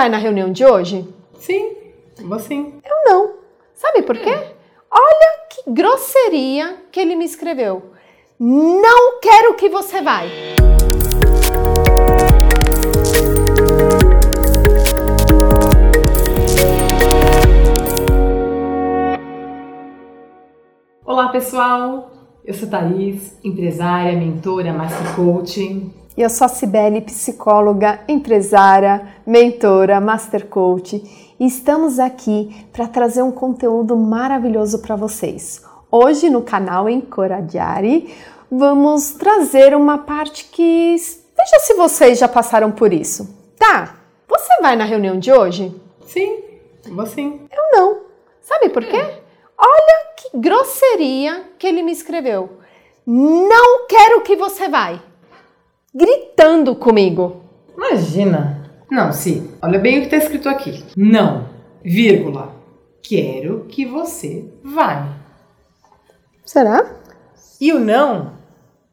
vai na reunião de hoje? Sim, vou sim. Eu não. Sabe por quê? Olha que grosseria que ele me escreveu. Não quero que você vai. Olá, pessoal. Eu sou Thaís, empresária, mentora, master coaching. Eu sou a Cibele, psicóloga, empresária, mentora, master coach. E estamos aqui para trazer um conteúdo maravilhoso para vocês. Hoje no canal Encorajare, vamos trazer uma parte que veja se vocês já passaram por isso. Tá? Você vai na reunião de hoje? Sim, vou sim. Eu não. Sabe por quê? Olha que grosseria que ele me escreveu. Não quero que você vai gritando comigo. Imagina. Não, sim. Olha bem o que está escrito aqui. Não, vírgula. Quero que você vai. Será? E o não,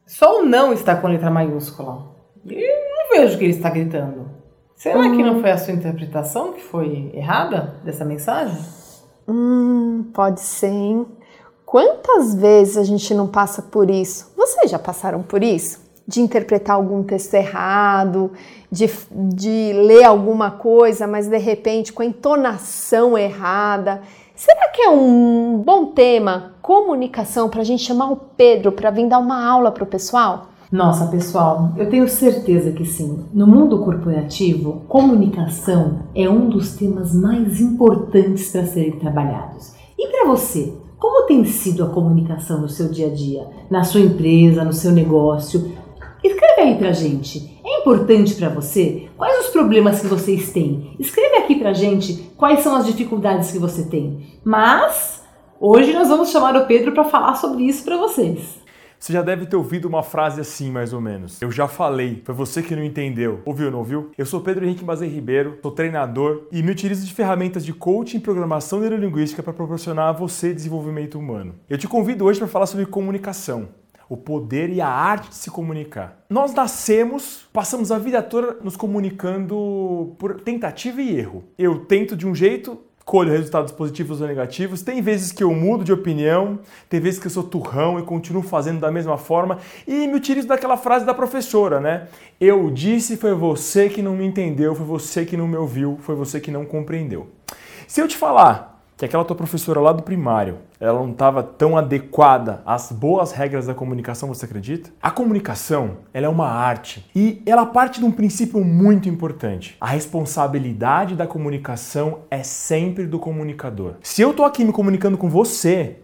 só o não está com letra maiúscula. Eu não vejo que ele está gritando. Será hum. que não foi a sua interpretação que foi errada dessa mensagem? Hum, pode ser, hein? Quantas vezes a gente não passa por isso? Vocês já passaram por isso? De interpretar algum texto errado, de, de ler alguma coisa, mas de repente com a entonação errada. Será que é um bom tema comunicação para a gente chamar o Pedro para vir dar uma aula para o pessoal? Nossa, pessoal, eu tenho certeza que sim. No mundo corporativo, comunicação é um dos temas mais importantes para serem trabalhados. E para você, como tem sido a comunicação no seu dia a dia, na sua empresa, no seu negócio? Escreve aí pra gente. É importante para você? Quais os problemas que vocês têm? Escreve aqui pra gente quais são as dificuldades que você tem. Mas hoje nós vamos chamar o Pedro para falar sobre isso para vocês. Você já deve ter ouvido uma frase assim, mais ou menos. Eu já falei, foi você que não entendeu. Ouviu, não ouviu? Eu sou Pedro Henrique Bazei Ribeiro, sou treinador e me utilizo de ferramentas de coaching e programação neurolinguística para proporcionar a você desenvolvimento humano. Eu te convido hoje para falar sobre comunicação o poder e a arte de se comunicar. Nós nascemos, passamos a vida toda nos comunicando por tentativa e erro. Eu tento de um jeito, colho resultados positivos ou negativos. Tem vezes que eu mudo de opinião, tem vezes que eu sou turrão e continuo fazendo da mesma forma e me utilizo daquela frase da professora, né? Eu disse, foi você que não me entendeu, foi você que não me ouviu, foi você que não compreendeu. Se eu te falar que aquela tua professora lá do primário, ela não estava tão adequada às boas regras da comunicação, você acredita? A comunicação, ela é uma arte e ela parte de um princípio muito importante. A responsabilidade da comunicação é sempre do comunicador. Se eu tô aqui me comunicando com você,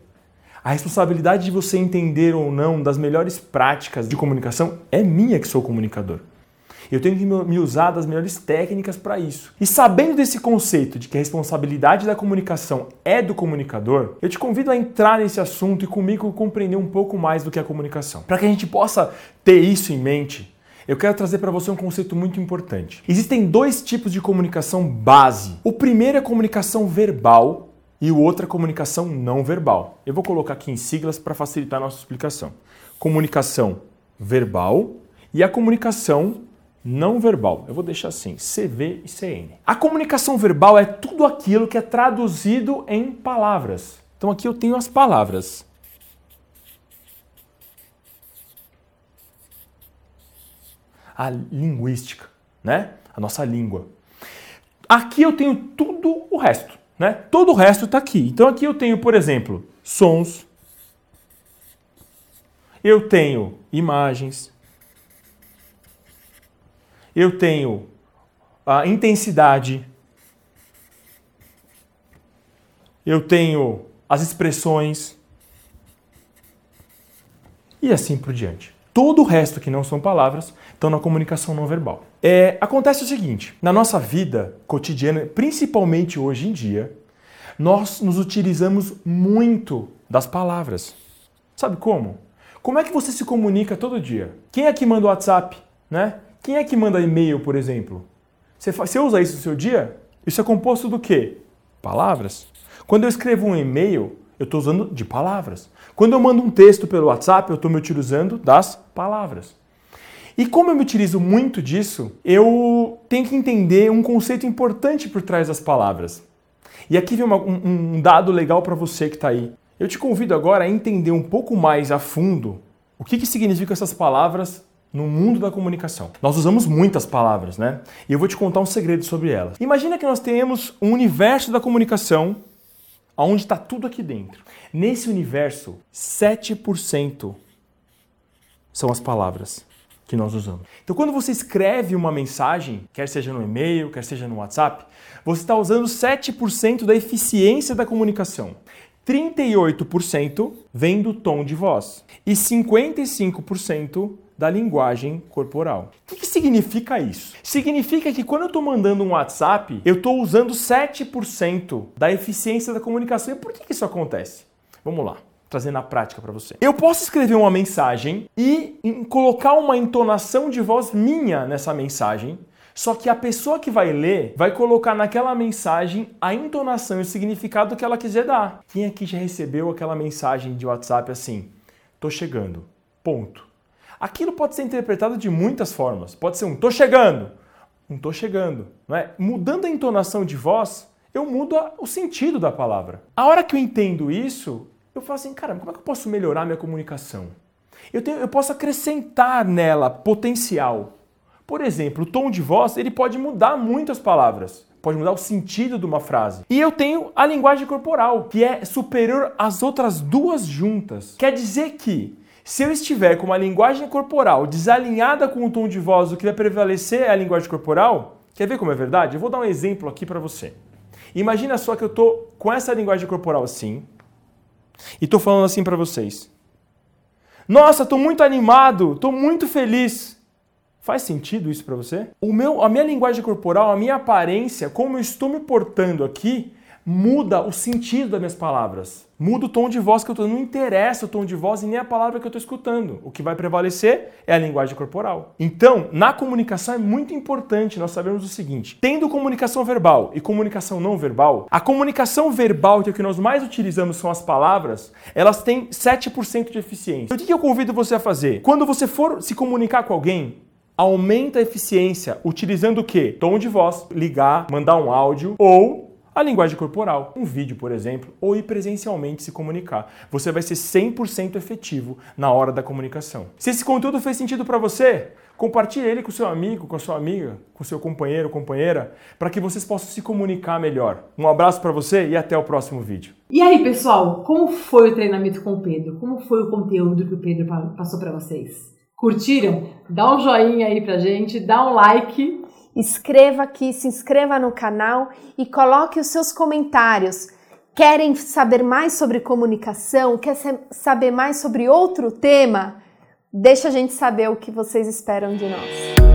a responsabilidade de você entender ou não das melhores práticas de comunicação é minha que sou comunicador. Eu tenho que me usar das melhores técnicas para isso. E sabendo desse conceito de que a responsabilidade da comunicação é do comunicador, eu te convido a entrar nesse assunto e comigo compreender um pouco mais do que é a comunicação. Para que a gente possa ter isso em mente, eu quero trazer para você um conceito muito importante. Existem dois tipos de comunicação base. O primeiro é a comunicação verbal e o outro é a comunicação não verbal. Eu vou colocar aqui em siglas para facilitar a nossa explicação. Comunicação verbal e a comunicação não verbal. Eu vou deixar assim, CV e CN. A comunicação verbal é tudo aquilo que é traduzido em palavras. Então aqui eu tenho as palavras. A linguística, né? A nossa língua. Aqui eu tenho tudo o resto, né? Todo o resto está aqui. Então aqui eu tenho, por exemplo, sons. Eu tenho imagens, eu tenho a intensidade, eu tenho as expressões e assim por diante. Todo o resto que não são palavras estão na comunicação não verbal. É, acontece o seguinte: na nossa vida cotidiana, principalmente hoje em dia, nós nos utilizamos muito das palavras. Sabe como? Como é que você se comunica todo dia? Quem é que manda o WhatsApp, né? Quem é que manda e-mail, por exemplo? Você, você usa isso no seu dia? Isso é composto do quê? Palavras. Quando eu escrevo um e-mail, eu estou usando de palavras. Quando eu mando um texto pelo WhatsApp, eu estou me utilizando das palavras. E como eu me utilizo muito disso, eu tenho que entender um conceito importante por trás das palavras. E aqui vem uma, um, um dado legal para você que está aí. Eu te convido agora a entender um pouco mais a fundo o que, que significam essas palavras no mundo da comunicação. Nós usamos muitas palavras, né? E eu vou te contar um segredo sobre elas. Imagina que nós temos um universo da comunicação onde está tudo aqui dentro. Nesse universo, 7% são as palavras que nós usamos. Então, quando você escreve uma mensagem, quer seja no e-mail, quer seja no WhatsApp, você está usando 7% da eficiência da comunicação. 38% vem do tom de voz e 55% da linguagem corporal. O que, significa isso? Significa que quando eu estou mandando um WhatsApp, eu estou usando 7% da eficiência da comunicação. E por que, isso acontece? Vamos lá trazer na prática para você. Eu posso escrever uma mensagem e colocar uma entonação de voz minha nessa mensagem, só que a pessoa que vai ler vai colocar naquela mensagem a entonação e o significado que ela quiser dar. Quem aqui já recebeu aquela mensagem de WhatsApp assim? Tô chegando. Ponto. Aquilo pode ser interpretado de muitas formas. Pode ser um tô chegando, um tô chegando, não é? Mudando a entonação de voz, eu mudo o sentido da palavra. A hora que eu entendo isso, eu falo assim, cara, como é que eu posso melhorar minha comunicação? Eu, tenho, eu posso acrescentar nela potencial. Por exemplo, o tom de voz ele pode mudar muitas palavras, pode mudar o sentido de uma frase. E eu tenho a linguagem corporal, que é superior às outras duas juntas. Quer dizer que se eu estiver com uma linguagem corporal desalinhada com o tom de voz, o que vai prevalecer é a linguagem corporal. Quer ver como é verdade? Eu vou dar um exemplo aqui para você. Imagina só que eu tô com essa linguagem corporal assim, e tô falando assim para vocês. Nossa, tô muito animado, tô muito feliz. Faz sentido isso para você? O meu, a minha linguagem corporal, a minha aparência, como eu estou me portando aqui, muda o sentido das minhas palavras. Muda o tom de voz que eu estou. Não interessa o tom de voz e nem a palavra que eu estou escutando. O que vai prevalecer é a linguagem corporal. Então, na comunicação é muito importante nós sabermos o seguinte: tendo comunicação verbal e comunicação não verbal, a comunicação verbal, que é o que nós mais utilizamos são as palavras, elas têm 7% de eficiência. Então, o que eu convido você a fazer? Quando você for se comunicar com alguém, aumenta a eficiência utilizando o quê? Tom de voz, ligar, mandar um áudio ou a linguagem corporal, um vídeo, por exemplo, ou ir presencialmente se comunicar. Você vai ser 100% efetivo na hora da comunicação. Se esse conteúdo fez sentido para você, compartilhe ele com seu amigo, com a sua amiga, com seu companheiro, companheira, para que vocês possam se comunicar melhor. Um abraço para você e até o próximo vídeo. E aí, pessoal, como foi o treinamento com o Pedro? Como foi o conteúdo que o Pedro passou para vocês? Curtiram? Dá um joinha aí pra gente, dá um like Escreva aqui, se inscreva no canal e coloque os seus comentários. Querem saber mais sobre comunicação? Quer saber mais sobre outro tema? Deixa a gente saber o que vocês esperam de nós.